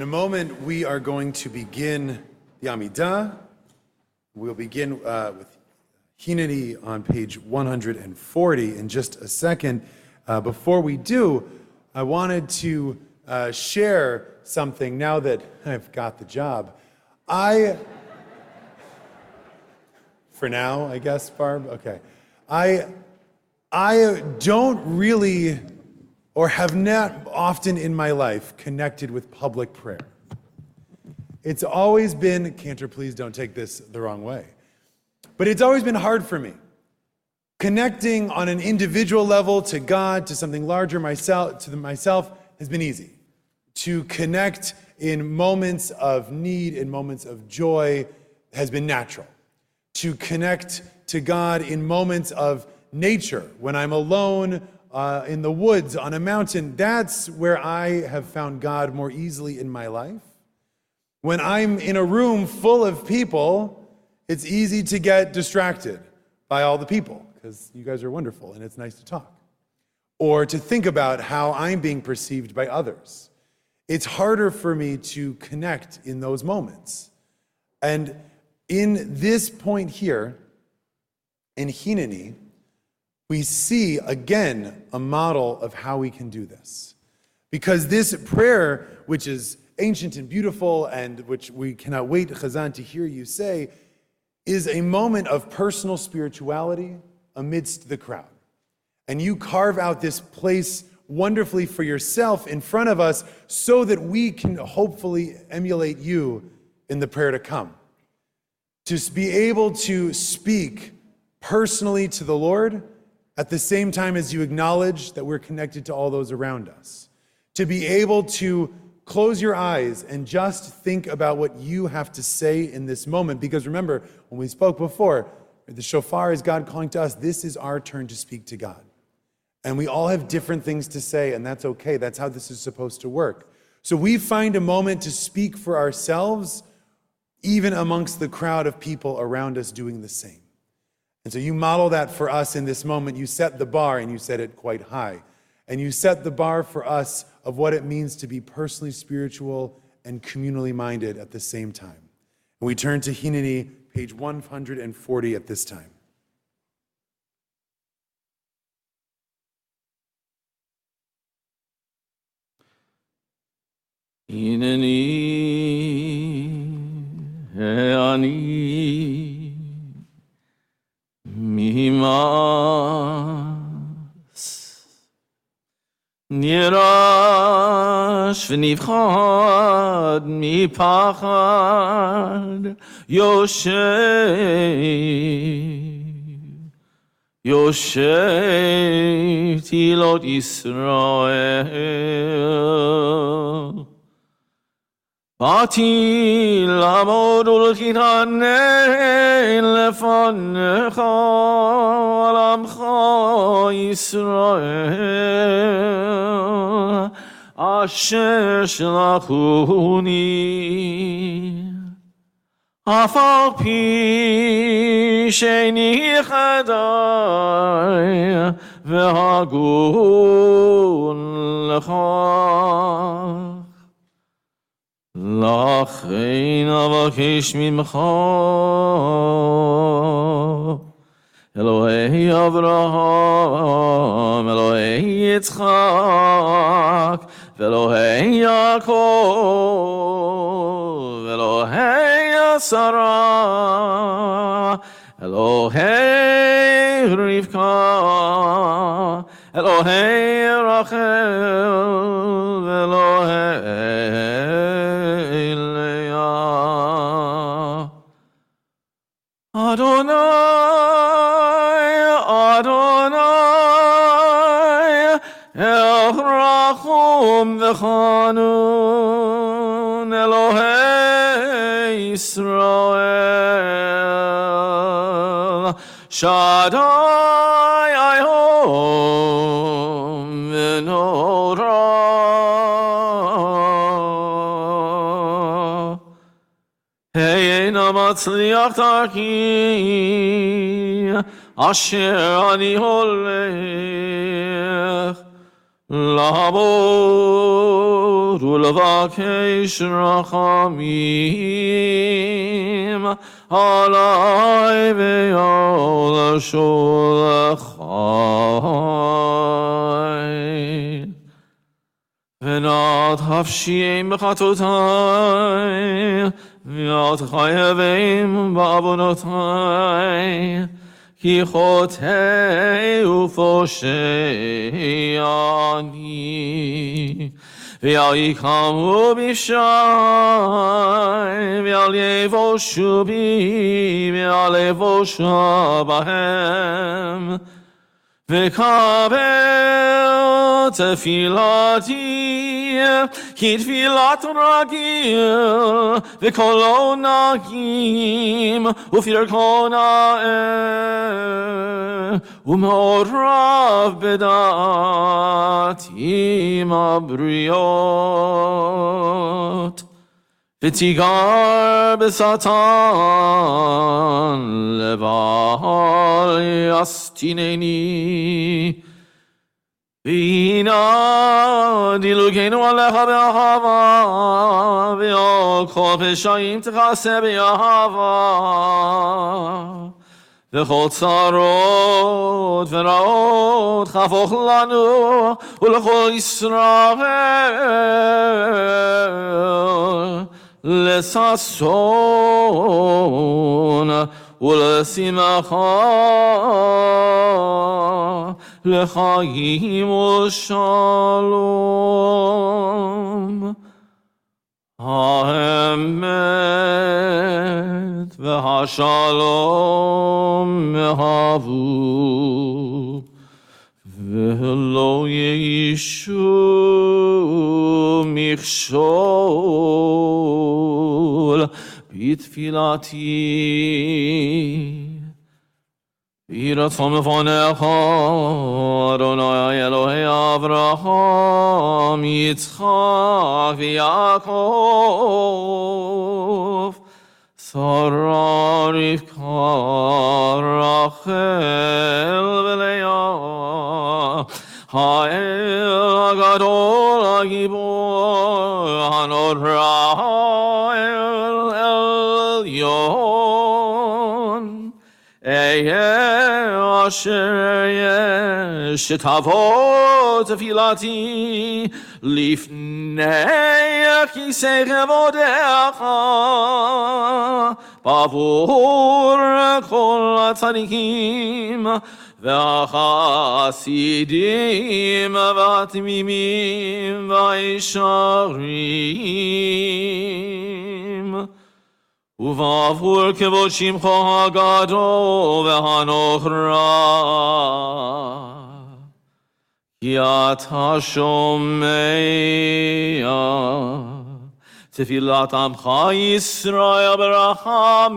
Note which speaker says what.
Speaker 1: In a moment, we are going to begin the Amidah. We'll begin uh, with Hineni on page 140 in just a second. Uh, before we do, I wanted to uh, share something now that I've got the job. I, for now, I guess, Barb. Okay, I, I don't really or have not often in my life connected with public prayer. It's always been, Cantor, please don't take this the wrong way, but it's always been hard for me. Connecting on an individual level to God, to something larger myself, to myself, has been easy. To connect in moments of need, in moments of joy, has been natural. To connect to God in moments of nature, when I'm alone uh, in the woods, on a mountain, that's where I have found God more easily in my life. When I'm in a room full of people, it's easy to get distracted by all the people because you guys are wonderful and it's nice to talk. Or to think about how I'm being perceived by others. It's harder for me to connect in those moments. And in this point here, in Hineni, we see again a model of how we can do this. Because this prayer, which is ancient and beautiful, and which we cannot wait, Chazan, to hear you say, is a moment of personal spirituality amidst the crowd. And you carve out this place wonderfully for yourself in front of us so that we can hopefully emulate you in the prayer to come. To be able to speak personally to the Lord at the same time as you acknowledge that we're connected to all those around us. To be able to close your eyes and just think about what you have to say in this moment. Because remember, when we spoke before, the shofar is God calling to us. This is our turn to speak to God. And we all have different things to say, and that's okay. That's how this is supposed to work. So we find a moment to speak for ourselves, even amongst the crowd of people around us doing the same. And so you model that for us in this moment. You set the bar and you set it quite high. And you set the bar for us of what it means to be personally spiritual and communally minded at the same time. And we turn to Hineni, page 140 at this time.
Speaker 2: Hineni, Nirash v'nivchad mipachad Yoshev Yoshev tilot Israel. آتی الامر الخیران لفن خالم خای اسرائیل. آشش نخونی. آفاق پیشینی خدای و ها خواه לך לכן אבקש ממך, אלוהי אברהם, אלוהי יצחק, ואלוהי יעקב, אלוהי עשרה, אלוהי רבקה, אלוהי Adonai, Adonai, El Rachum v'chanun, Elohei Israel, Shaddai Ayom Hey, namatzliach darki, asher ani holech, לעמוד ולבקש רחמים עלי ועל שולחי. ונעת חפשי בחטאותי, ואל תחייבים בעוונותי, כי חוטא ופושע אני. ואל יקמו בפשעי, ואל יבושו בי, ואל יבושה בהם. וקבל תפילתי כתפילת רגיל וקולו נעים ופרקו נאה ומעורב בדעתי הבריות ותיגר בשטן לבל יסטינני. بینادی لوکین و لخا به هوا بیا کافشاییم تقاسه بیا هوا. به خود سارود فراد خفاخ لانو سون اسرائیل. لساسون ولسیمخان לחיים ושלום. האמת והשלום אהבו, ולא ישו מכשול בתפילתי. יהי רצון לפניך, אדוני אלוהי אברהם, יצחק ויעקב, שרה רבקה, רחל ולאה, האל הגדול הגיבור, הנורא האל עליון. אהיה אשר אהיה, שתבוא תפילתי לפני כיסא כבודיך, בעבור כל הצדיקים והחסידים והתמימים והישרים. ובעבור כבוד שמך הגדול והנוכרה. כי אתה שומע תפילת עמך ישראל ברחמים.